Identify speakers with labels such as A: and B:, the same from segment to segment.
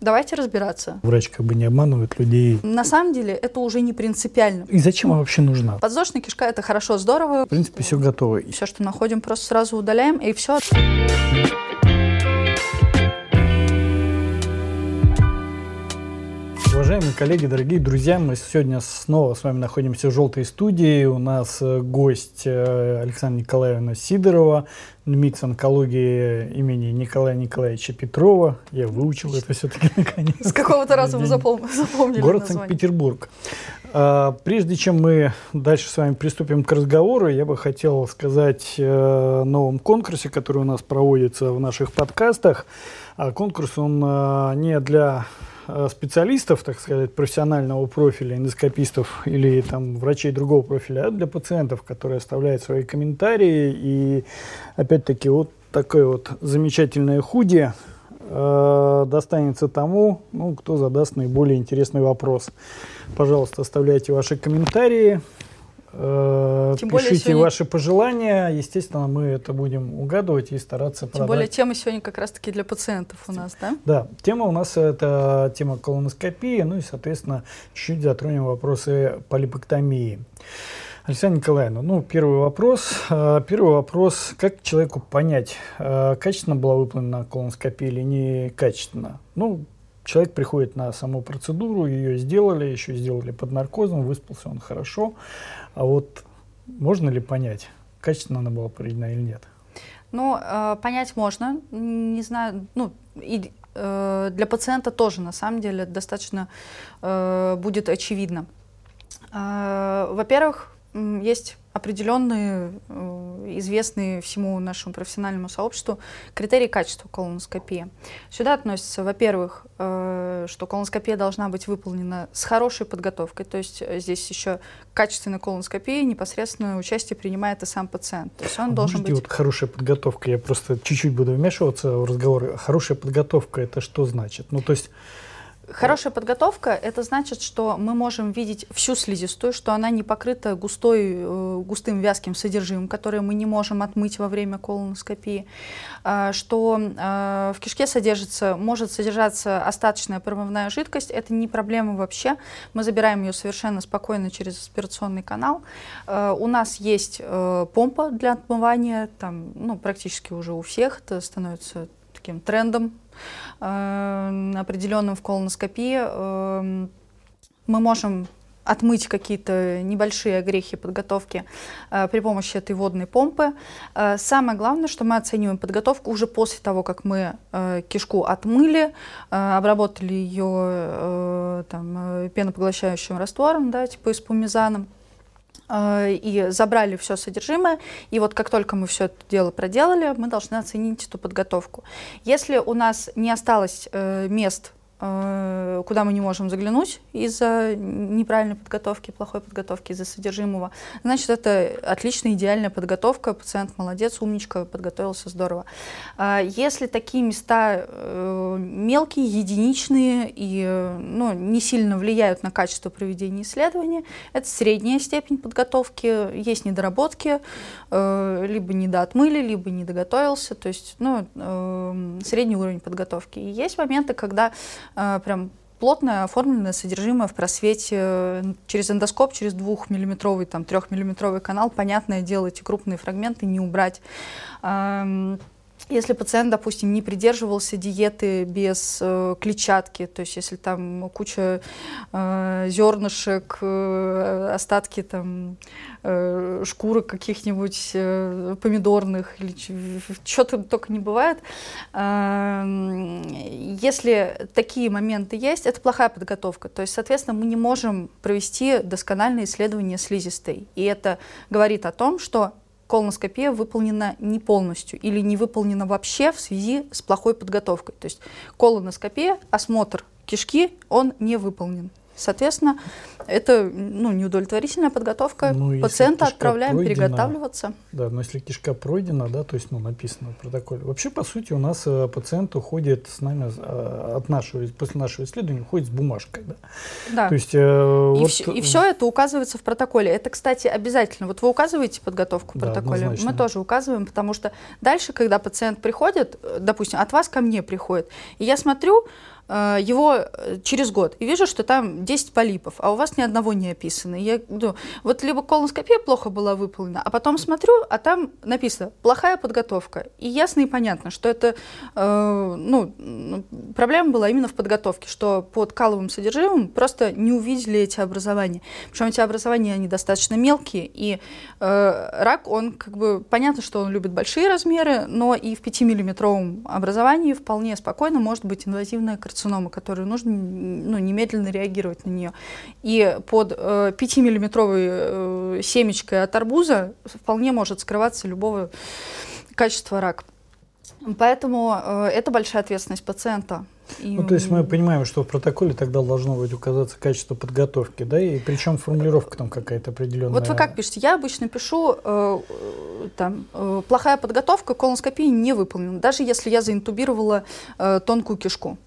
A: Давайте разбираться.
B: Врач как бы не обманывает людей.
A: На самом деле это уже не принципиально.
B: И зачем она вообще нужна?
A: Подвздошная кишка это хорошо, здорово.
B: В принципе, все готово.
A: Все, что находим, просто сразу удаляем, и все.
B: Уважаемые коллеги, дорогие друзья, мы сегодня снова с вами находимся в «Желтой студии». У нас э, гость э, Александра Николаевна Сидорова, МИКС онкологии имени Николая Николаевича Петрова. Я выучил это все-таки наконец.
A: С какого-то раза вы запом- запомнили
B: Город. Санкт-Петербург. А, Прежде чем мы дальше с вами приступим к разговору, я бы хотел сказать э, о новом конкурсе, который у нас проводится в наших подкастах. А конкурс, он не для специалистов, так сказать, профессионального профиля, эндоскопистов или там врачей другого профиля, а для пациентов, которые оставляют свои комментарии. И опять-таки вот такое вот замечательное худи э, достанется тому, ну, кто задаст наиболее интересный вопрос. Пожалуйста, оставляйте ваши комментарии, э,
A: Тем более
B: пишите
A: сегодня-
B: ваши пожелания. Естественно, мы это будем угадывать и стараться
A: Тем
B: продать.
A: более тема сегодня как раз-таки для пациентов у нас, да?
B: Да, тема у нас это тема колоноскопии, ну и, соответственно, чуть-чуть затронем вопросы полипэктомии. Александра Николаевна, ну, первый вопрос. Э, Первый вопрос, как человеку понять, э, качественно была выполнена колоноскопия или некачественно? Ну, человек приходит на саму процедуру, ее сделали, еще сделали под наркозом, выспался он хорошо. А вот можно ли понять, качественно она была проведена или нет?
A: Ну, э, понять можно. Не знаю, ну, и э, для пациента тоже, на самом деле, достаточно э, будет очевидно. Во-первых, есть определенные, э, известные всему нашему профессиональному сообществу критерии качества колоноскопии. Сюда относятся, во-первых, э, что колоноскопия должна быть выполнена с хорошей подготовкой, то есть э, здесь еще качественной колоноскопии непосредственно участие принимает и сам пациент. То есть он должен быть...
B: вот хорошая подготовка, я просто чуть-чуть буду вмешиваться в разговор. Хорошая подготовка это что значит? Ну, то есть,
A: Хорошая подготовка – это значит, что мы можем видеть всю слизистую, что она не покрыта густой, э, густым вязким содержимым, которое мы не можем отмыть во время колоноскопии, А, что э, в кишке содержится, может содержаться остаточная промывная жидкость. Это не проблема вообще. Мы забираем ее совершенно спокойно через аспирационный канал. Э, У нас есть э, помпа для отмывания, там, ну, практически уже у всех это становится таким трендом определенным в колоноскопии. Э, Мы можем отмыть какие-то небольшие огрехи подготовки э, при помощи этой водной помпы. Э, самое главное, что мы оцениваем подготовку уже после того, как мы э, кишку отмыли, э, обработали ее э, там, э, пенопоглощающим раствором, да, типа эспумизаном э, и забрали все содержимое. И вот как только мы все это дело проделали, мы должны оценить эту подготовку. Если у нас не осталось э, мест, куда мы не можем заглянуть из-за неправильной подготовки, плохой подготовки, из-за содержимого, значит, это отличная, идеальная подготовка. Пациент молодец, умничка, подготовился здорово. А Если такие места э, мелкие, единичные и э, ну, не сильно влияют на качество проведения исследования, это средняя степень подготовки, есть недоработки, э, либо недоотмыли, либо не доготовился, то есть ну, э, средний уровень подготовки. И есть моменты, когда э, прям плотное оформленное содержимое в просвете э, через эндоскоп, через двухмиллиметровый, там, трехмиллиметровый канал, понятное дело, эти крупные фрагменты не убрать. Если пациент, допустим, не придерживался диеты без э, клетчатки, то есть если там куча э, зернышек, э, остатки там э, шкурок каких-нибудь э, помидорных или что то только не бывает, э, если такие моменты есть, это плохая подготовка. То есть, соответственно, мы не можем провести доскональное исследование слизистой. И это говорит о том, что колоноскопия выполнена не полностью или не выполнена вообще в связи с плохой подготовкой. То есть колоноскопия, осмотр кишки, он не выполнен. Соответственно, это ну, неудовлетворительная подготовка.
B: Ну,
A: Пациента отправляем
B: пройдена,
A: переготавливаться.
B: Да, но если кишка пройдена, да, то есть, ну, написано в протоколе. Вообще, по сути, у нас э, пациент уходит с нами, э, от нашего, после нашего исследования, уходит с бумажкой, да.
A: Да.
B: То есть, э,
A: И,
B: вот,
A: все, и все это указывается в протоколе. Это, кстати, обязательно. Вот вы указываете подготовку в
B: Да,
A: протоколе,
B: однозначно.
A: мы тоже указываем, потому что дальше, когда пациент приходит, э, допустим, от вас ко мне приходит, и я смотрю, его э, через год и вижу, что там 10 полипов, а у вас ни одного не описано. Я, ну, вот либо колоноскопия плохо была выполнена, а потом смотрю, а там написано «плохая подготовка». И ясно и понятно, что это, э, ну, проблема была именно в подготовке, что под каловым содержимым просто не увидели эти образования. Причем эти образования, они достаточно мелкие, и э, рак, он как бы, понятно, что он любит большие размеры, но и в 5-миллиметровом образовании вполне спокойно может быть инвазивная карцинома, которую нужно ну, немедленно реагировать на нее. И под э, 5-миллиметровой э, семечкой от арбуза вполне может скрываться любого качества рак. Поэтому э, это большая ответственность пациента.
B: И... Ну, то есть мы понимаем, что в протоколе тогда должно быть указаться качество подготовки, да, и причем формулировка там какая-то определенная.
A: Вот вы как пишете? Я обычно пишу, э, там, э, плохая подготовка, колоноскопия не выполнена, даже если я заинтубировала э, тонкую кишку.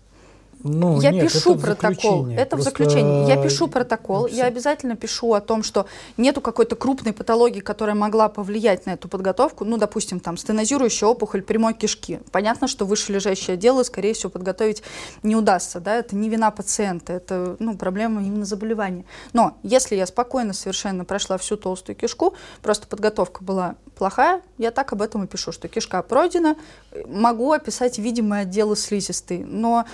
A: Ну, я нет, пишу это протокол. Это Просто... в заключении. Я пишу протокол. Я обязательно пишу о том, что нету какой-то крупной патологии, которая могла повлиять на эту подготовку. Ну, допустим, там стенозирующая опухоль прямой кишки. Понятно, что вышележащее дело, скорее всего, подготовить не удастся. Да? Это не вина пациента, это ну, проблема именно заболевания. Но если я спокойно совершенно прошла всю толстую кишку, просто подготовка была плохая, я так об этом и пишу, что кишка пройдена, могу описать видимые отделы слизистой, но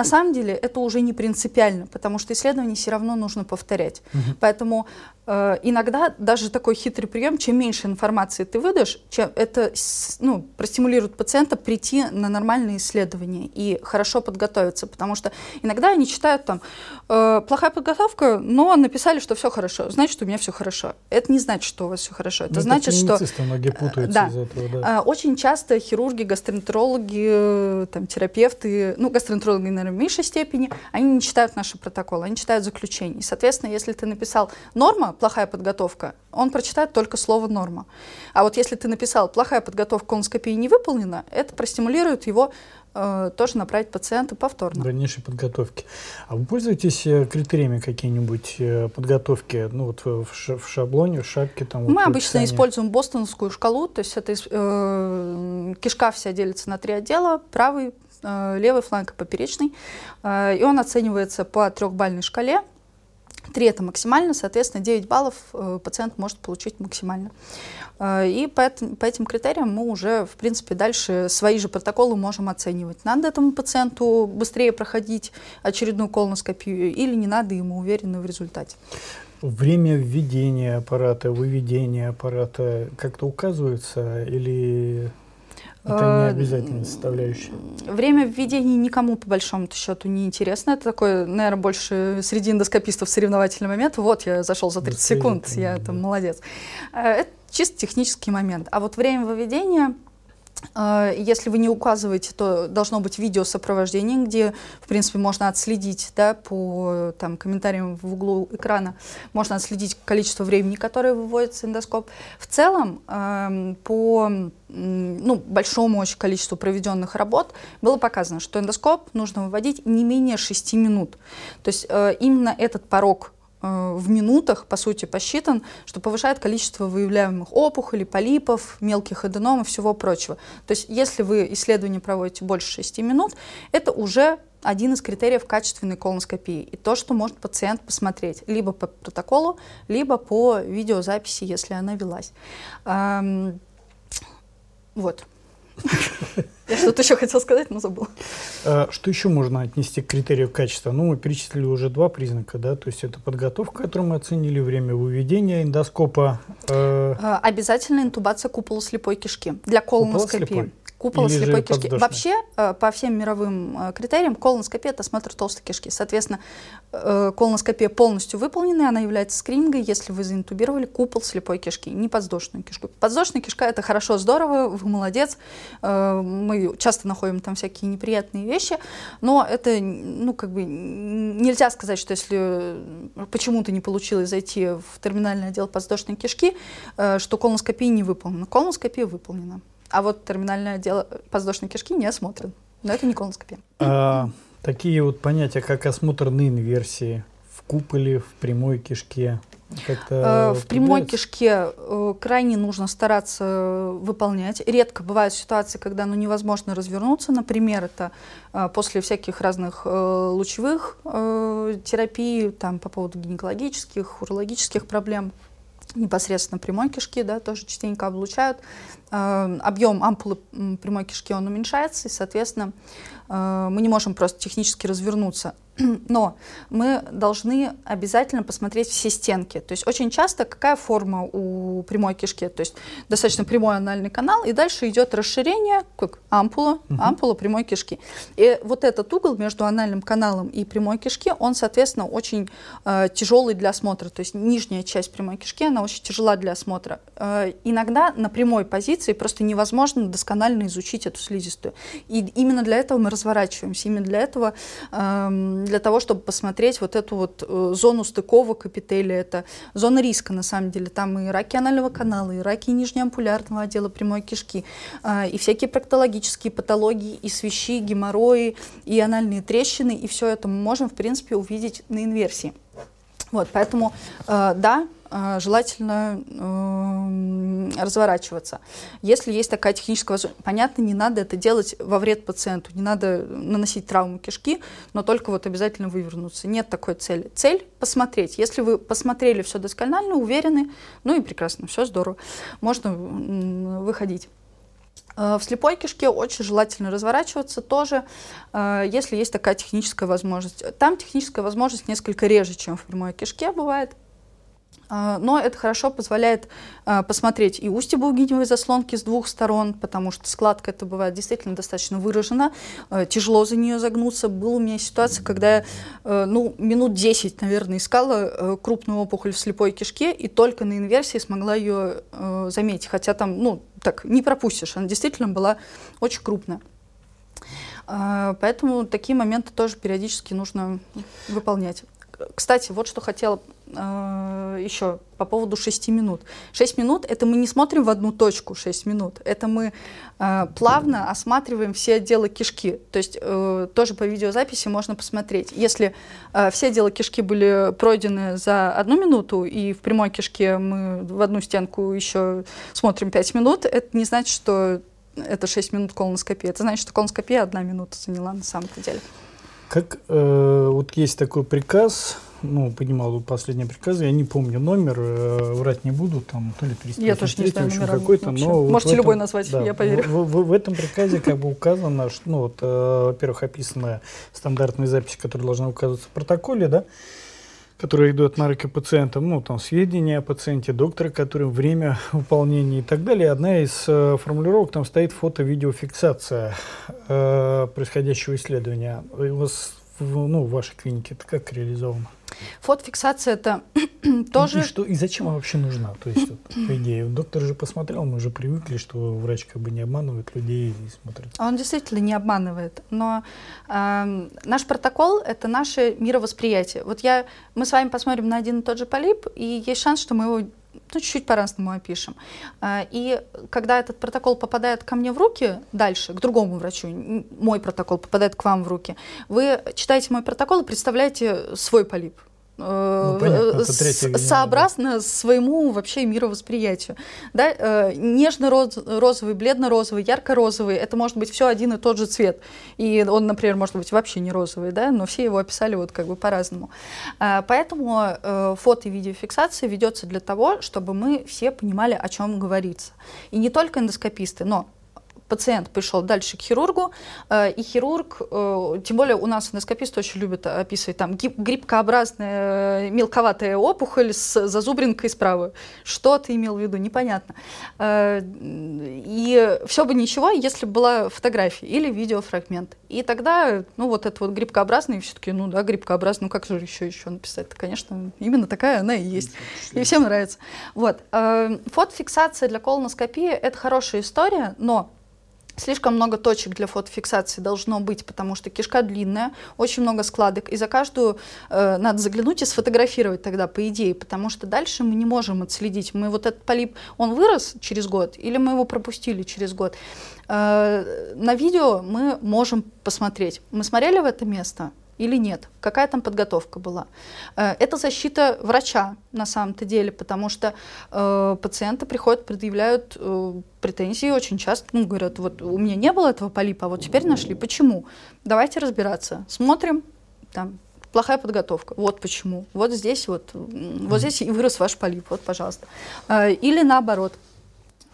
A: на самом деле это уже не принципиально, потому что исследование все равно нужно повторять. Угу. Поэтому Э, иногда даже такой хитрый прием, чем меньше информации ты выдашь, чем это ну, простимулирует пациента прийти на нормальные исследования и хорошо подготовиться, потому что иногда они читают там э, плохая подготовка, но написали, что все хорошо, значит, у меня все хорошо. Это не значит, что у вас все хорошо, это но ну, значит, что
B: многие путаются да. из этого. Да.
A: Э, очень часто хирурги, гастроэнтерологи, там терапевты, ну гастроэнтерологи, наверное, в меньшей степени, они не читают наши протоколы, они читают заключение. соответственно, если ты написал норма плохая подготовка, он прочитает только слово «норма». А вот если ты написал «плохая подготовка колоноскопии не выполнена», это простимулирует его э, тоже направить пациента повторно.
B: Дальнейшей подготовки. А вы пользуетесь э, критериями какие-нибудь э, подготовки, ну вот в, в шаблоне, в шапке? Там,
A: Мы вот, обычно используем бостонскую шкалу, то есть это э, кишка вся делится на три отдела, правый, левый фланг и поперечный, э, и он оценивается по трехбальной шкале, 3 это максимально, соответственно, 9 баллов э, пациент может получить максимально. Э, и по, этим, по этим критериям мы уже, в принципе, дальше свои же протоколы можем оценивать. Надо этому пациенту быстрее проходить очередную колоноскопию или не надо, ему уверены в результате.
B: Время введения аппарата, выведения аппарата как-то указывается или это не обязательная составляющая.
A: Время введения никому, по большому счету, не интересно. Это такой, наверное, больше среди эндоскопистов соревновательный момент. Вот я зашел за 30 секунд, я там молодец. Э, это чисто технический момент. А вот время выведения если вы не указываете, то должно быть видео сопровождение, где, в принципе, можно отследить да, по там, комментариям в углу экрана, можно отследить количество времени, которое выводится эндоскоп. В целом, э, по ну, большому очень количеству проведенных работ было показано, что эндоскоп нужно выводить не менее 6 минут. То есть э, именно этот порог в минутах, по сути, посчитан, что повышает количество выявляемых опухолей, полипов, мелких аденом и всего прочего. То есть, если вы исследование проводите больше 6 минут, это уже один из критериев качественной колоноскопии. И то, что может пациент посмотреть либо по протоколу, либо по видеозаписи, если она велась. Эм, вот. Я что-то еще хотел сказать, но забыл.
B: А, что еще можно отнести к критерию качества? Ну, мы перечислили уже два признака, да, то есть это подготовка, которую мы оценили, время выведения эндоскопа.
A: Э, а, Обязательно интубация купола слепой кишки для колоноскопии купола Или слепой кишки. Вообще, э, по всем мировым э, критериям, колоноскопия – это осмотр толстой кишки. Соответственно, э, колоноскопия полностью выполнена, она является скринингой, если вы заинтубировали купол слепой кишки, не подвздошную кишку. Подвздошная кишка – это хорошо, здорово, вы молодец. Мы часто находим там всякие неприятные вещи, но это, ну, как бы, нельзя сказать, что если почему-то не получилось зайти в терминальный отдел подвздошной кишки, что колоноскопия не выполнена. Колоноскопия выполнена. А вот терминальное отдел подвздошной кишки не осмотрен. Но это не колоноскопия.
B: А, такие вот понятия, как осмотр на инверсии, куполе, в прямой кишке?
A: Э, в прямой кишке э, крайне нужно стараться выполнять. Редко бывают ситуации, когда ну, невозможно развернуться. Например, это э, после всяких разных лучевых терапий там, по поводу гинекологических, урологических проблем непосредственно прямой кишки, да, тоже частенько облучают. Объем ампулы прямой кишки он уменьшается, и, соответственно, мы не можем просто технически развернуться. Но мы должны обязательно посмотреть все стенки. То есть очень часто какая форма у прямой кишки? То есть достаточно прямой анальный канал, и дальше идет расширение, как ампула, угу. ампула прямой кишки. И вот этот угол между анальным каналом и прямой кишки, он, соответственно, очень э, тяжелый для осмотра. То есть нижняя часть прямой кишки, она очень тяжела для осмотра. Э, иногда на прямой позиции просто невозможно досконально изучить эту слизистую. И именно для этого мы разворачиваемся. Именно для этого э, для того, чтобы посмотреть вот эту вот э, зону стыковок эпителия. Это зона риска, на самом деле. Там и раки анального канала, и раки нижнеампулярного отдела прямой кишки, а, и всякие проктологические патологии, и свищи, геморрои, и анальные трещины, и все это мы можем, в принципе, увидеть на инверсии. Вот, поэтому, э, да, желательно э, разворачиваться. Если есть такая техническая возможность, понятно, не надо это делать во вред пациенту, не надо наносить травму кишки, но только вот обязательно вывернуться. Нет такой цели. Цель — посмотреть. Если вы посмотрели все досконально, уверены, ну и прекрасно, все здорово, можно выходить. Э, в слепой кишке очень желательно разворачиваться тоже, э, если есть такая техническая возможность. Там техническая возможность несколько реже, чем в прямой кишке бывает. А, но это хорошо позволяет а, посмотреть и устье булгиневой заслонки с двух сторон, потому что складка это бывает действительно достаточно выражена, а, тяжело за нее загнуться. Была у меня ситуация, когда я ну, минут 10, наверное, искала крупную опухоль в слепой кишке и только на инверсии смогла ее заметить, хотя там, ну, так, не пропустишь, она действительно была очень крупная. Поэтому такие моменты тоже периодически нужно выполнять. Кстати, вот что хотела э, еще по поводу 6 минут. 6 минут — это мы не смотрим в одну точку 6 минут, это мы э, плавно осматриваем все отделы кишки. То есть э, тоже по видеозаписи можно посмотреть. Если э, все отделы кишки были пройдены за одну минуту, и в прямой кишке мы в одну стенку еще смотрим 5 минут, это не значит, что это 6 минут колоноскопии. Это значит, что колоноскопия одна минута заняла на самом-то деле.
B: Как э, вот есть такой приказ, ну, понимал последний приказ, я не помню номер, э, врать не буду, там, то ли 300
A: Я тоже не знаю какой-то, но... Можете вот любой этом, назвать, да, я поверю.
B: В, в, в этом приказе как бы указано, что, ну, вот, э, во-первых, описана стандартная запись, которая должна указываться в протоколе, да, которые идут на руки пациентам, ну, там, сведения о пациенте, доктора, который время выполнения и так далее. Одна из э, формулировок там стоит фото-видеофиксация э, происходящего исследования. У вас, в, ну, в вашей клинике это как реализовано?
A: Фотофиксация это тоже...
B: И, что, и зачем она вообще нужна? То есть, вот, по идее, доктор же посмотрел, мы уже привыкли, что врач как бы не обманывает людей и смотрит.
A: Он действительно не обманывает, но э, наш протокол — это наше мировосприятие. Вот я, мы с вами посмотрим на один и тот же полип, и есть шанс, что мы его ну, чуть-чуть по-разному опишем. А, и когда этот протокол попадает ко мне в руки дальше, к другому врачу, мой протокол попадает к вам в руки, вы читаете мой протокол и представляете свой полип. Э, ну, понятно, сообразно своему вообще мировосприятию. Да? Э, нежно-розовый, бледно-розовый, ярко-розовый, это может быть все один и тот же цвет. И он, например, может быть вообще не розовый, да? но все его описали вот как бы по-разному. Э, поэтому фото и видеофиксация ведется для того, чтобы мы все понимали, о чем говорится. И не только эндоскописты, но пациент пришел дальше к хирургу, э, и хирург, э, тем более у нас эндоскописты очень любят описывать там грибкообразная э, мелковатая опухоль с зазубринкой справа. Что ты имел в виду? Непонятно. И все бы ничего, если бы была фотография или видеофрагмент. И тогда, ну вот это вот грибкообразный, все-таки, ну да, грибкообразный, ну как же еще еще написать? -то? Конечно, именно такая она и есть. И всем нравится. Вот. Фотофиксация для колоноскопии — это хорошая история, но Слишком много точек для фотофиксации должно быть, потому что кишка длинная, очень много складок, и за каждую э, надо заглянуть и сфотографировать тогда, по идее, потому что дальше мы не можем отследить, мы вот этот полип, он вырос через год, или мы его пропустили через год. Э, на видео мы можем посмотреть, мы смотрели в это место, или нет, какая там подготовка была. Э, это защита врача на самом-то деле, потому что э, пациенты приходят, предъявляют э, претензии очень часто, ну, говорят, вот у меня не было этого полипа, а вот теперь нашли. Почему? Давайте разбираться. Смотрим, там, плохая подготовка. Вот почему. Вот здесь вот, вот здесь и вырос ваш полип. Вот, пожалуйста. Э, или наоборот.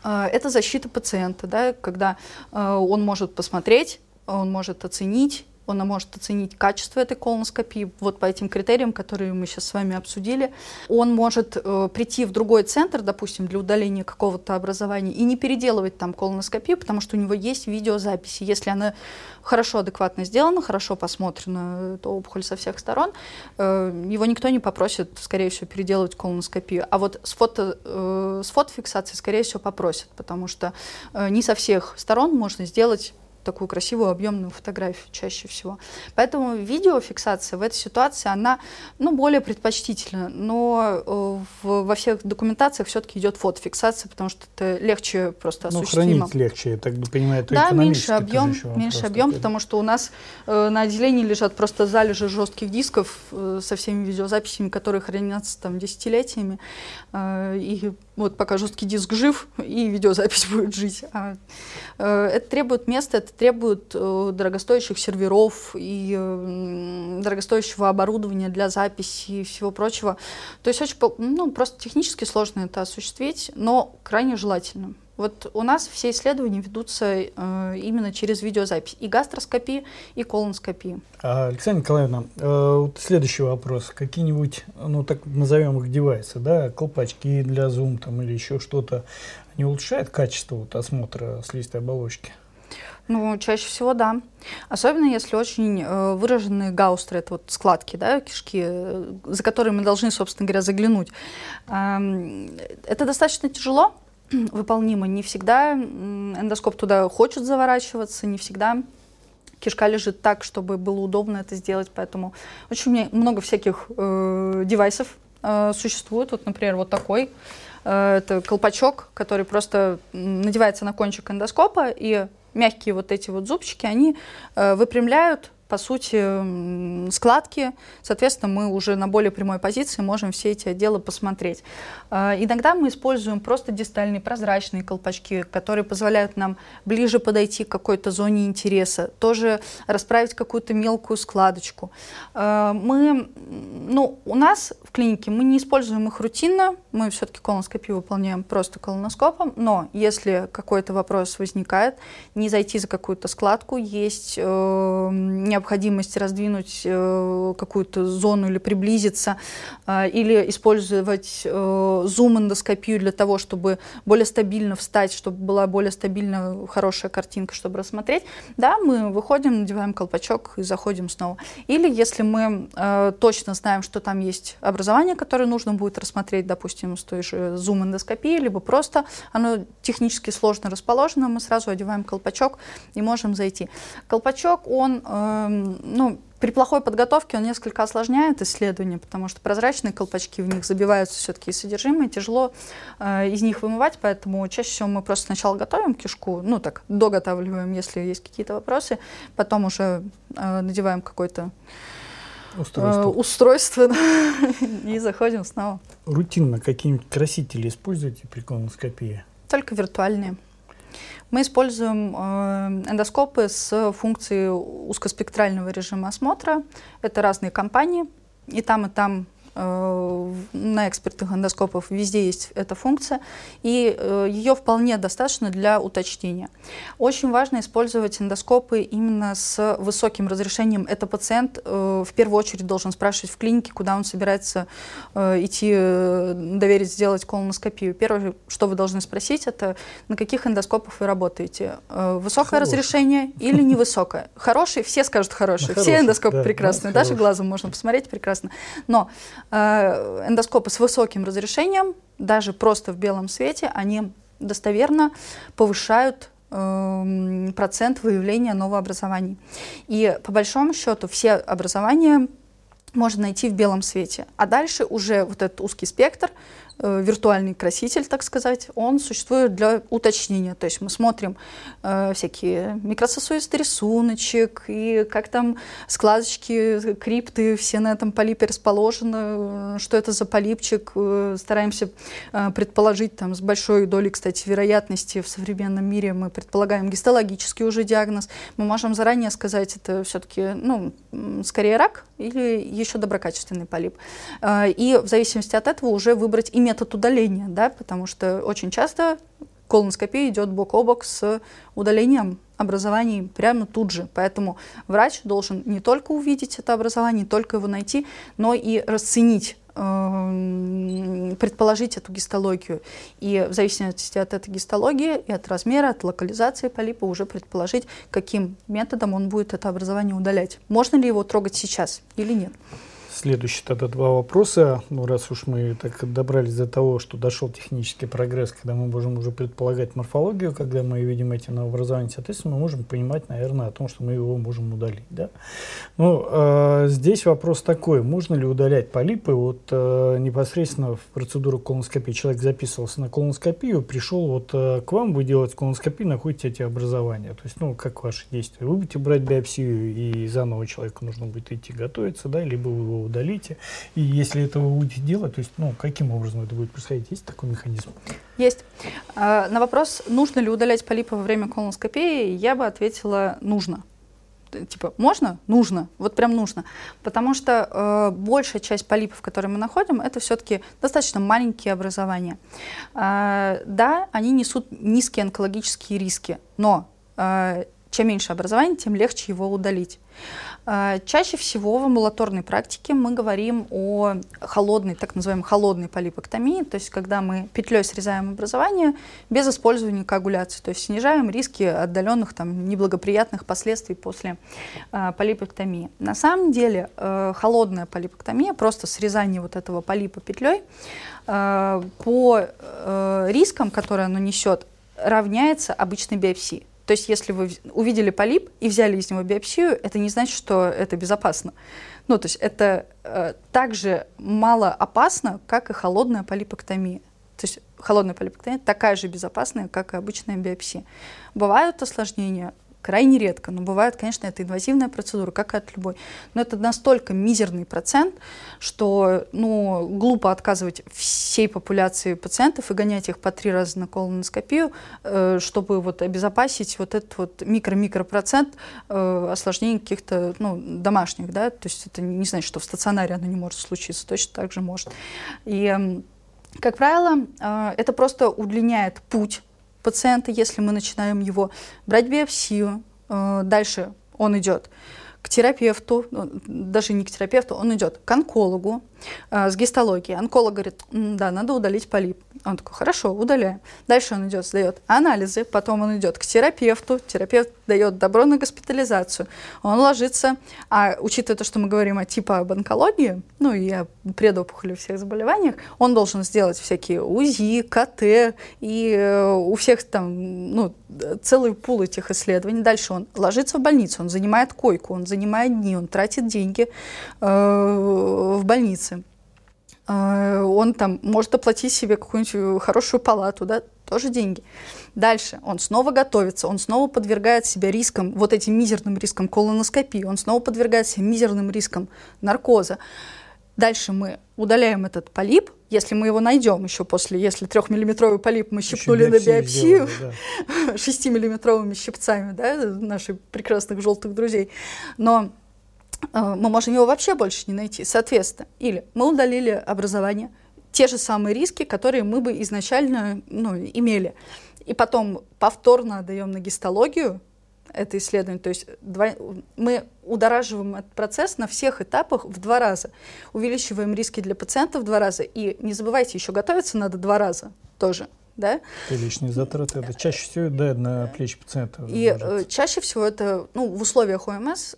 A: Э, это защита пациента, да, когда он может посмотреть, он может оценить он может оценить качество этой колоноскопии вот по этим критериям, которые мы сейчас с вами обсудили. Он может э, прийти в другой центр, допустим, для удаления какого-то образования и не переделывать там колоноскопию, потому что у него есть видеозаписи. Если она хорошо, адекватно сделана, хорошо посмотрена, эта опухоль со всех сторон, э, его никто не попросит, скорее всего, переделывать колоноскопию. А вот с, фото, э, с фотофиксацией, скорее всего, попросят, потому что э, не со всех сторон можно сделать такую красивую объемную фотографию чаще всего. Поэтому видеофиксация в этой ситуации, она ну, более предпочтительна, но э, в, во всех документациях все-таки идет фотофиксация, потому что это легче просто ну, осуществимо.
B: Ну, хранить легче, я так понимаю, это
A: Да, меньше объем, меньше объем, потому что у нас э, на отделении лежат просто залежи жестких дисков э, со всеми видеозаписями, которые хранятся там десятилетиями, э, и вот пока жесткий диск жив, и видеозапись будет жить. А, э, это требует места, это требует э, дорогостоящих серверов и э, дорогостоящего оборудования для записи и всего прочего. То есть очень, ну, просто технически сложно это осуществить, но крайне желательно. Вот у нас все исследования ведутся э, именно через видеозапись. И гастроскопии, и колоноскопии.
B: А, Александра Николаевна, э, вот следующий вопрос. Какие-нибудь, ну так назовем их девайсы, да, колпачки для зум там, или еще что-то, они улучшают качество вот, осмотра слизистой оболочки?
A: Ну, чаще всего да. Особенно если очень э, выраженные гаустры, это вот складки, да, кишки, э, за которые мы должны, собственно говоря, заглянуть. Эм, это достаточно тяжело, выполнимо. Не всегда эндоскоп туда хочет заворачиваться, не всегда кишка лежит так, чтобы было удобно это сделать. Поэтому очень много всяких э, девайсов э, существует. Вот, например, вот такой. Э, это колпачок, который просто надевается на кончик эндоскопа, и мягкие вот эти вот зубчики, они э, выпрямляют по сути, складки. Соответственно, мы уже на более прямой позиции можем все эти отделы посмотреть. А, иногда мы используем просто дистальные прозрачные колпачки, которые позволяют нам ближе подойти к какой-то зоне интереса, тоже расправить какую-то мелкую складочку. А, мы, ну, у нас в клинике мы не используем их рутинно, мы все-таки колоноскопию выполняем просто колоноскопом, но если какой-то вопрос возникает, не зайти за какую-то складку, есть э, необходимость раздвинуть э, какую-то зону или приблизиться, э, или использовать э, зум-эндоскопию для того, чтобы более стабильно встать, чтобы была более стабильно хорошая картинка, чтобы рассмотреть, да, мы выходим, надеваем колпачок и заходим снова. Или если мы э, точно знаем, что там есть образование, которое нужно будет рассмотреть, допустим, с той же зум-эндоскопии, либо просто оно технически сложно расположено, мы сразу одеваем колпачок и можем зайти. Колпачок, он э, ну, при плохой подготовке он несколько осложняет исследование, потому что прозрачные колпачки, в них забиваются все-таки содержимое, тяжело э, из них вымывать, поэтому чаще всего мы просто сначала готовим кишку, ну так, доготавливаем, если есть какие-то вопросы, потом уже э, надеваем какое-то устройство, э, устройство и заходим снова.
B: Рутинно какие-нибудь красители используете при колоноскопии?
A: Только виртуальные. Мы используем э, эндоскопы с функцией узкоспектрального режима осмотра. Это разные компании, и там, и там на экспертных эндоскопов везде есть эта функция, и э, ее вполне достаточно для уточнения. Очень важно использовать эндоскопы именно с высоким разрешением. Это пациент э, в первую очередь должен спрашивать в клинике, куда он собирается идти доверить сделать колоноскопию. Первое, что вы должны спросить, это на каких эндоскопах вы работаете. Высокое Хороший. разрешение или невысокое? Хороший, все скажут хороший. Все эндоскопы прекрасные, да, даже глазом можно посмотреть прекрасно. Но Э, эндоскопы с высоким разрешением, даже просто в белом свете, они достоверно повышают эм, процент выявления новообразований. И по большому счету все образования можно найти в белом свете. А дальше уже вот этот узкий спектр э, виртуальный краситель, так сказать, он существует для уточнения. То есть мы смотрим э, всякие микрососуистый рисуночек, и как там складочки, крипты, все на этом полипе расположены, что это за полипчик, э, стараемся э, предположить там с большой долей, кстати, вероятности в современном мире мы предполагаем гистологический уже диагноз. Мы можем заранее сказать, это все-таки, ну, скорее рак или еще доброкачественный полип. Э, и в зависимости от этого уже выбрать и метод удаления, да, потому что очень часто колоноскопия идет бок о бок с удалением образований прямо тут же. Поэтому врач должен не только увидеть это образование, не только его найти, но и расценить эм, предположить эту гистологию. И в зависимости от этой гистологии и от размера, от локализации полипа уже предположить, каким методом он будет это образование удалять. Можно ли его трогать сейчас или нет.
B: Следующие тогда два вопроса. Ну, раз уж мы так добрались до того, что дошел технический прогресс, когда мы можем уже предполагать морфологию, когда мы видим эти новообразования, соответственно, мы можем понимать, наверное, о том, что мы его можем удалить. Да? Ну, э, здесь вопрос такой. Можно ли удалять полипы? Вот э, непосредственно в процедуру колоноскопии человек записывался на колоноскопию, пришел вот э, к вам, вы делаете колоноскопию, находите эти образования. То есть, ну, как ваши действия? Вы будете брать биопсию, и заново человеку нужно будет идти готовиться, да, либо вы его удалите. И если этого вы будете делать, то есть, ну, каким образом это будет происходить? Есть такой механизм?
A: Есть. А, на вопрос, нужно ли удалять полипы во время колоноскопии, я бы ответила «нужно» типа, можно? Нужно. Вот прям нужно. Потому что э, большая часть полипов, которые мы находим, это все-таки достаточно маленькие образования. Э, да, они несут низкие онкологические риски, но э, чем меньше образования, тем легче его удалить. А, чаще всего в амбулаторной практике мы говорим о холодной, так называемой холодной полипоктомии, то есть когда мы петлей срезаем образование без использования коагуляции, то есть снижаем риски отдаленных там, неблагоприятных последствий после э, полипоктомии. На самом деле э, холодная полипоктомия, просто срезание вот этого полипа петлей, э, по э, рискам, которые оно несет, равняется обычной биопсии. То есть, если вы увидели полип и взяли из него биопсию, это не значит, что это безопасно. Ну, то есть это э, так же мало опасно, как и холодная полипоктомия. То есть холодная полипоктомия такая же безопасная, как и обычная биопсия. Бывают осложнения, крайне редко, но бывает, конечно, это инвазивная процедура, как и от любой. Но это настолько мизерный процент, что ну, глупо отказывать всей популяции пациентов и гонять их по три раза на колоноскопию, э, чтобы вот обезопасить вот этот вот микро-микропроцент э, осложнений каких-то ну, домашних. Да? То есть это не значит, что в стационаре оно не может случиться, точно так же может. И как правило, э, это просто удлиняет путь пациента, если мы начинаем его брать биопсию, э, дальше он идет к терапевту, ну, даже не к терапевту, он идет к онкологу э, с гистологией. Онколог говорит, да, надо удалить полип. Он такой, хорошо, удаляем. Дальше он идет, сдает анализы, потом он идет к терапевту, терапевт дает добро на госпитализацию. Он ложится, а учитывая то, что мы говорим о типа об онкологии, ну и о предопухоли всех заболеваниях, он должен сделать всякие УЗИ, КТ, и э, у всех там ну, целый пул этих исследований. Дальше он ложится в больницу, он занимает койку, он занимает дни, он тратит деньги э, в больнице. Э, он там может оплатить себе какую-нибудь хорошую палату, да, тоже деньги. Дальше он снова готовится, он снова подвергает себя рискам, вот этим мизерным рискам колоноскопии, он снова подвергает себя мизерным рискам наркоза. Дальше мы удаляем этот полип, если мы его найдем еще после, если трехмиллиметровый полип мы щипнули на биопсию шестимиллиметровыми да. щипцами, да, наших прекрасных желтых друзей. Но э, мы можем его вообще больше не найти. Соответственно, или мы удалили образование, те же самые риски, которые мы бы изначально ну, имели. И потом повторно отдаем на гистологию это исследование. То есть два, мы удораживаем этот процесс на всех этапах в два раза. Увеличиваем риски для пациента в два раза. И не забывайте, еще готовиться надо два раза тоже да?
B: И лишние затраты, это чаще всего да, на плечи пациента.
A: И ложится. Э, чаще всего это, ну, в условиях ОМС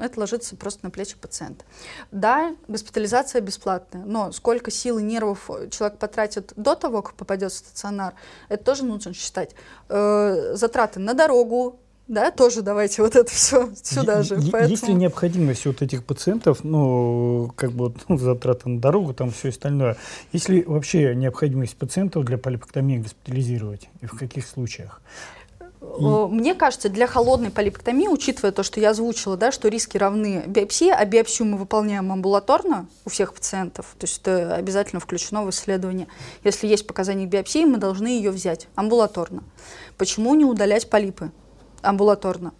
A: это ложится просто на плечи пациента. Да, госпитализация бесплатная, но сколько сил и нервов человек потратит до того, как попадет в стационар, это тоже нужно считать. Э, затраты на дорогу, да, тоже давайте вот это все сюда же.
B: Поэтому... Есть ли необходимость вот этих пациентов, ну, как бы ну, затраты на дорогу, там все остальное, есть ли вообще необходимость пациентов для полипектомии госпитализировать и в каких случаях?
A: И... Мне кажется, для холодной полипектомии, учитывая то, что я озвучила, да, что риски равны биопсии, а биопсию мы выполняем амбулаторно у всех пациентов, то есть это обязательно включено в исследование. Если есть показания биопсии, мы должны ее взять амбулаторно. Почему не удалять полипы амбулаторно?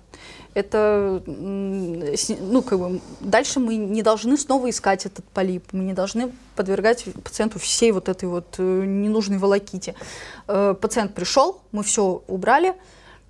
A: это, ну, как бы, дальше мы не должны снова искать этот полип, мы не должны подвергать пациенту всей вот этой вот э, ненужной волоките. Э, пациент пришел, мы все убрали,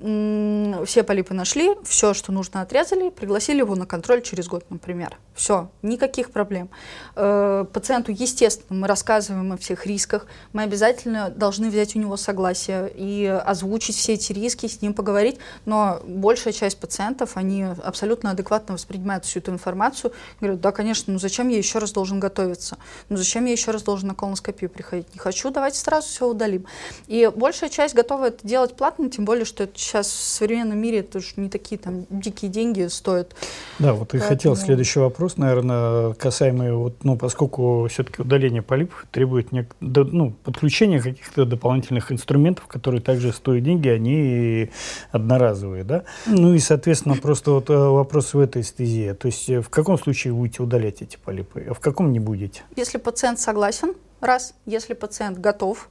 A: все полипы нашли, все, что нужно, отрезали, пригласили его на контроль через год, например. Все, никаких проблем. Э, пациенту, естественно, мы рассказываем о всех рисках, мы обязательно должны взять у него согласие и озвучить все эти риски, с ним поговорить, но большая часть пациентов, они абсолютно адекватно воспринимают всю эту информацию, говорят, да, конечно, ну зачем я еще раз должен готовиться, ну зачем я еще раз должен на колоноскопию приходить, не хочу, давайте сразу все удалим. И большая часть готова это делать платно, тем более, что это сейчас в современном мире это уж не такие там дикие деньги стоят.
B: Да, вот и Поэтому... хотел следующий вопрос, наверное, касаемый, вот, ну, поскольку все-таки удаление полипов требует не, ну, подключения каких-то дополнительных инструментов, которые также стоят деньги, они одноразовые, да? Ну и, соответственно, просто вот э, вопрос в этой стезе. То есть э, в каком случае будете удалять эти полипы, а в каком не будете?
A: Если пациент согласен, раз. Если пациент готов,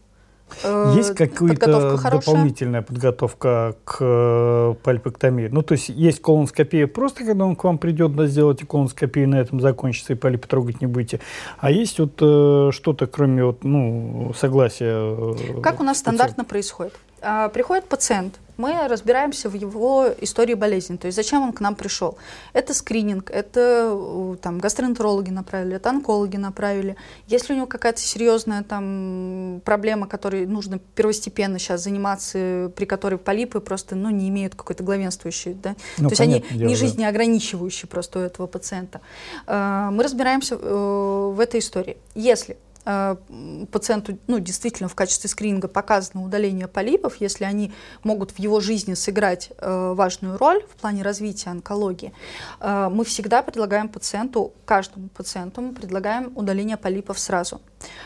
B: есть какая-то дополнительная подготовка к э, пальпэктомии? Ну, то есть есть колоноскопия просто, когда он к вам придет, да, сделать колоноскопию, на этом закончится, и полипы трогать не будете. А есть вот э, что-то, кроме вот, ну, согласия?
A: Как у нас стандартно происходит? А, приходит пациент, мы разбираемся в его истории болезни, то есть зачем он к нам пришел. Это скрининг, это там, гастроэнтерологи направили, это онкологи направили. Если у него какая-то серьезная там, проблема, которой нужно первостепенно сейчас заниматься, при которой полипы просто ну, не имеют какой-то главенствующей, да? ну, то есть они дело, не жизнеограничивающие просто у этого пациента. А, мы разбираемся э, в этой истории. Если пациенту ну, действительно в качестве скрининга показано удаление полипов, если они могут в его жизни сыграть э, важную роль в плане развития онкологии, э, мы всегда предлагаем пациенту, каждому пациенту мы предлагаем удаление полипов сразу.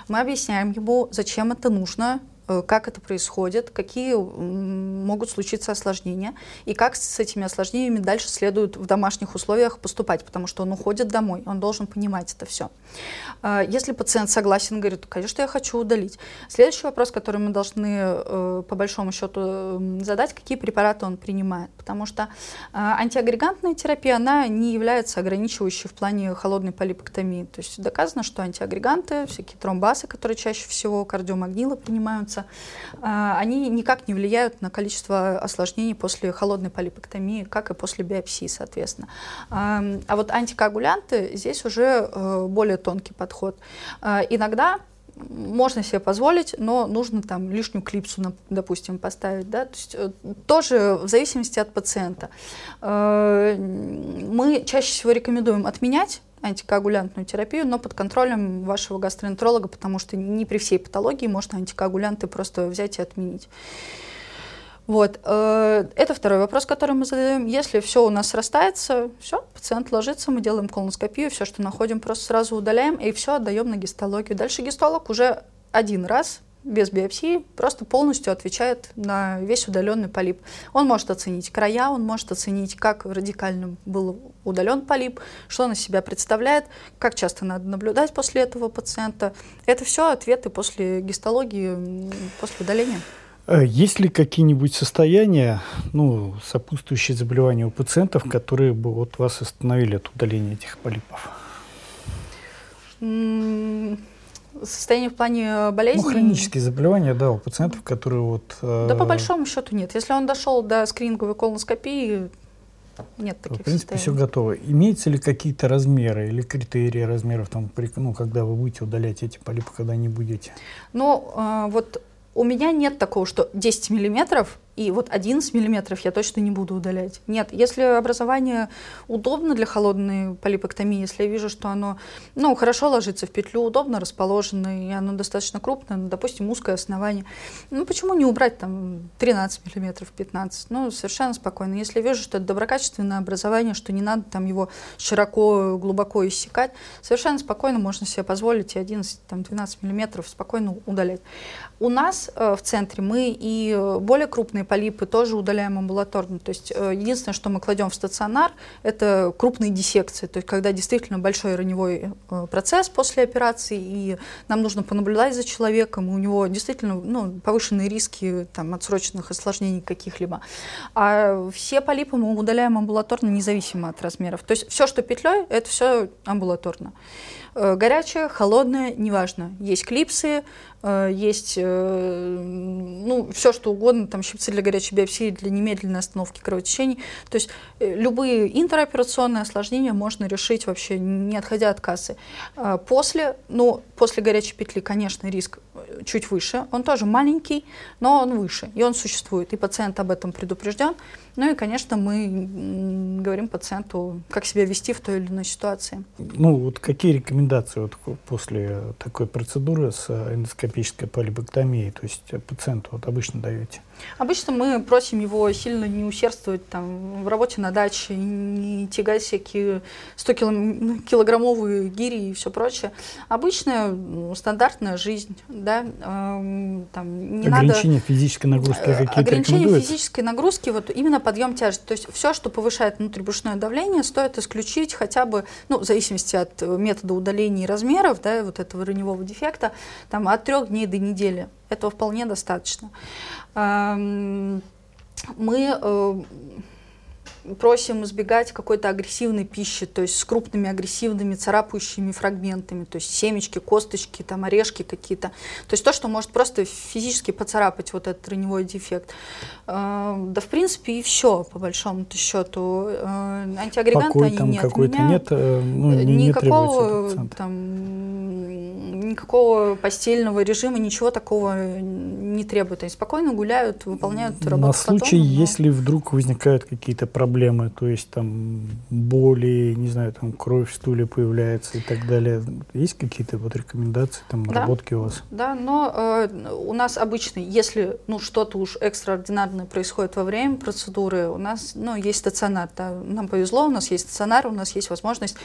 A: Мы объясняем ему, зачем это нужно, как это происходит, какие могут случиться осложнения и как с этими осложнениями дальше следует в домашних условиях поступать, потому что он уходит домой, он должен понимать это все. А, если пациент согласен, говорит, конечно, я хочу удалить. Следующий вопрос, который мы должны э, по большому счету задать, какие препараты он принимает, потому что антиагрегантная терапия, она не является ограничивающей в плане холодной полипэктомии. То есть доказано, что антиагреганты, всякие тромбасы, которые чаще всего кардиомагнилы принимаются, меняются, а, они никак не влияют на количество осложнений после холодной полипэктомии, как и после биопсии, соответственно. А, а вот антикоагулянты здесь уже э, более тонкий подход. А, иногда можно себе позволить, но нужно там лишнюю клипсу, допустим, поставить, да, то есть э, тоже в зависимости от пациента. Э, мы чаще всего рекомендуем отменять антикоагулянтную терапию, но под контролем вашего гастроэнтеролога, потому что не при всей патологии можно антикоагулянты просто взять и отменить. Вот. Э, это второй вопрос, который мы задаем. Если все у нас срастается, все, пациент ложится, мы делаем колоноскопию, все, что находим, просто сразу удаляем и все отдаем на гистологию. Дальше гистолог уже один раз без биопсии просто полностью отвечает на весь удаленный полип. Он может оценить края, он может оценить, как радикально был удален полип, что он из себя представляет, как часто надо наблюдать после этого пациента. Это все ответы после гистологии, после удаления.
B: Э, есть ли какие-нибудь состояния, ну, сопутствующие заболевания у пациентов, которые бы вот вас остановили от удаления этих полипов?
A: Состояние в плане э, болезни?
B: Ну, хронические заболевания, да, у пациентов, которые вот...
A: Э... Да, по большому счету нет. Если он дошел до скрининговой колоноскопии, нет таких
B: В принципе, состояний. все готово. Имеются ли какие-то размеры или критерии размеров, там, при, ну, когда вы будете удалять эти полипы, когда не будете?
A: Ну, э, вот у меня нет такого, что 10 миллиметров и вот 11 миллиметров я точно не буду удалять. Нет, если образование удобно для холодной полипэктомии, если я вижу, что оно ну, хорошо ложится в петлю, удобно расположено, и оно достаточно крупное, ну, допустим, узкое основание, ну почему не убрать там 13 миллиметров, 15? Ну, совершенно спокойно. Если я вижу, что это доброкачественное образование, что не надо там его широко, глубоко иссекать, совершенно спокойно можно себе позволить и 11-12 миллиметров спокойно удалять. У нас э, в центре мы и более крупные полипы тоже удаляем амбулаторно. То есть э, единственное, что мы кладем в стационар, это крупные диссекции. То есть когда действительно большой раневой э, процесс после операции, и нам нужно понаблюдать за человеком, и у него действительно ну, повышенные риски там, отсроченных осложнений каких-либо. А все полипы мы удаляем амбулаторно, независимо от размеров. То есть все, что петлей, это все амбулаторно. Э, горячее, холодное, неважно. Есть клипсы, э, есть э, ну, все что угодно, там щипцы для горячей биопсии, для немедленной остановки кровотечений. То есть любые интероперационные осложнения можно решить вообще не отходя от кассы. После, ну, после горячей петли, конечно, риск чуть выше. Он тоже маленький, но он выше, и он существует. И пациент об этом предупрежден. Ну и, конечно, мы говорим пациенту, как себя вести в той или иной ситуации.
B: Ну, вот какие рекомендации вот после такой процедуры с эндоскопической полибэктомией, то есть пациенту вот обычно даете?
A: Обычно мы просим его сильно не усердствовать там, в работе на даче, не тягать всякие 100-килограммовые гири и все прочее. Обычная ну, стандартная жизнь. Да,
B: эм, там, не ограничение надо... физической нагрузки
A: какие-то Ограничение физической нагрузки, вот именно подъем тяжести. То есть все, что повышает внутрибрюшное давление, стоит исключить хотя бы, ну, в зависимости от метода удаления и размеров, да, вот этого раневого дефекта, там, от трех дней до недели. Этого вполне достаточно. Мы э, просим избегать какой-то агрессивной пищи, то есть с крупными агрессивными царапающими фрагментами, то есть семечки, косточки, там орешки какие-то. То есть то, что может просто физически поцарапать вот этот раневой дефект. Э, да, в принципе, и все, по большому счету. Э, антиагреганты Покой они не какой-то
B: нет, ну,
A: не, никакого не там никакого постельного режима, ничего такого не требует. Они спокойно гуляют, выполняют работу.
B: На случай, но... если вдруг возникают какие-то проблемы, то есть там боли, не знаю, там кровь в стуле появляется и так далее, есть какие-то вот рекомендации, там, наработки
A: да,
B: у вас?
A: Да, но э, у нас обычно, если ну, что-то уж экстраординарное происходит во время процедуры, у нас ну, есть стационар. Да. Нам повезло, у нас есть стационар, у нас есть возможность...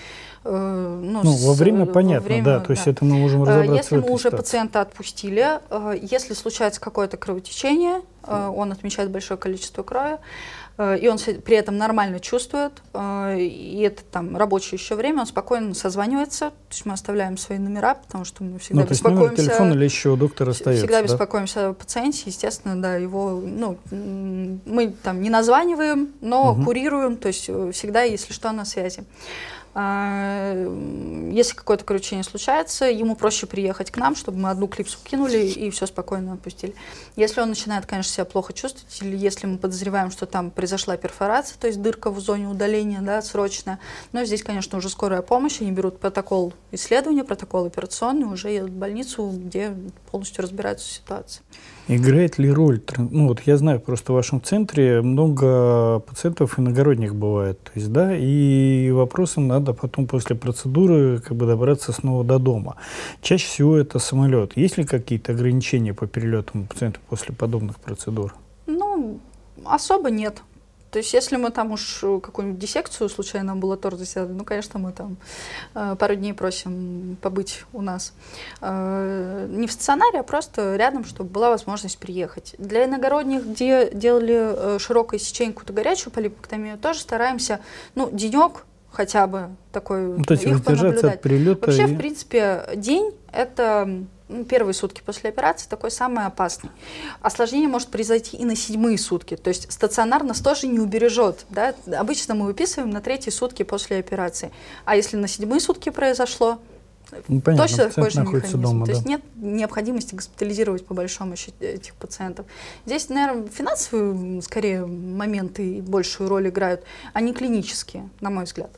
B: Э, ну, ну, во время с, понятно, во время, да, то есть это мы можем
A: если мы уже пациента отпустили, э, если случается какое-то кровотечение, э, он отмечает большое количество крови, и он при этом нормально чувствует, и это там рабочее еще время, он спокойно созванивается, то есть мы оставляем свои номера, потому что мы всегда ну, то беспокоимся. Есть номер
B: телефона или еще у доктора остается,
A: Всегда
B: да?
A: беспокоимся о пациенте, естественно, да, его, ну, мы там не названиваем, но угу. курируем, то есть всегда, если что, на связи. А, если какое-то кручение случается, ему проще приехать к нам, чтобы мы одну клипсу кинули и все спокойно отпустили. Если он начинает, конечно, себя плохо чувствовать, или если мы подозреваем, что там произошла перфорация, то есть дырка в зоне удаления, да, срочная, но здесь, конечно, уже скорая помощь, они берут протокол исследования, протокол операционный, уже едут в больницу, где полностью разбираются в ситуации.
B: Играет ли роль, ну вот я знаю, просто в вашем центре много пациентов иногородних бывает, то есть, да, и вопросом надо потом после процедуры как бы добраться снова до дома. Чаще всего это самолет. Есть ли какие-то ограничения по перелетам пациента после подобных процедур?
A: Ну, особо нет. То есть, если мы там уж какую-нибудь диссекцию случайно амбулаторно сделали, ну, конечно, мы там э, пару дней просим побыть у нас. Э, не в стационаре, а просто рядом, чтобы была возможность приехать. Для иногородних, где делали э, широкое сечение, какую-то горячую полипэктомию, тоже стараемся, ну, денек хотя бы такой ну,
B: то есть их воздержаться от прилета.
A: Вообще, и... в принципе, день — это первые сутки после операции такой самый опасный. Осложнение может произойти и на седьмые сутки. То есть стационар нас тоже не убережет. Да? Обычно мы выписываем на третьи сутки после операции. А если на седьмые сутки произошло, ну, понятно, точно такой же механизм. Дома, То да. есть нет необходимости госпитализировать по большому счету этих пациентов. Здесь, наверное, финансовые скорее моменты большую роль играют, а не клинические, на мой взгляд.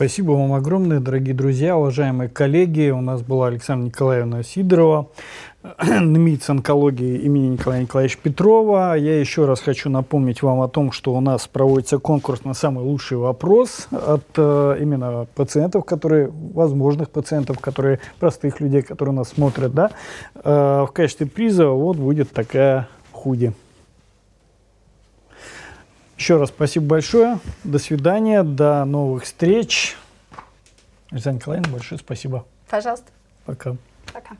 B: Спасибо вам огромное, дорогие друзья, уважаемые коллеги. У нас была Александра Николаевна Сидорова, НМИЦ онкологии имени Николая Николаевича Петрова. Я еще раз хочу напомнить вам о том, что у нас проводится конкурс на самый лучший вопрос от э, именно пациентов, которые, возможных пациентов, которые, простых людей, которые нас смотрят, да. Э, в качестве приза вот будет такая худи. Еще раз спасибо большое. До свидания. До новых встреч. Александра Николаевна, большое спасибо.
A: Пожалуйста.
B: Пока.
A: Пока.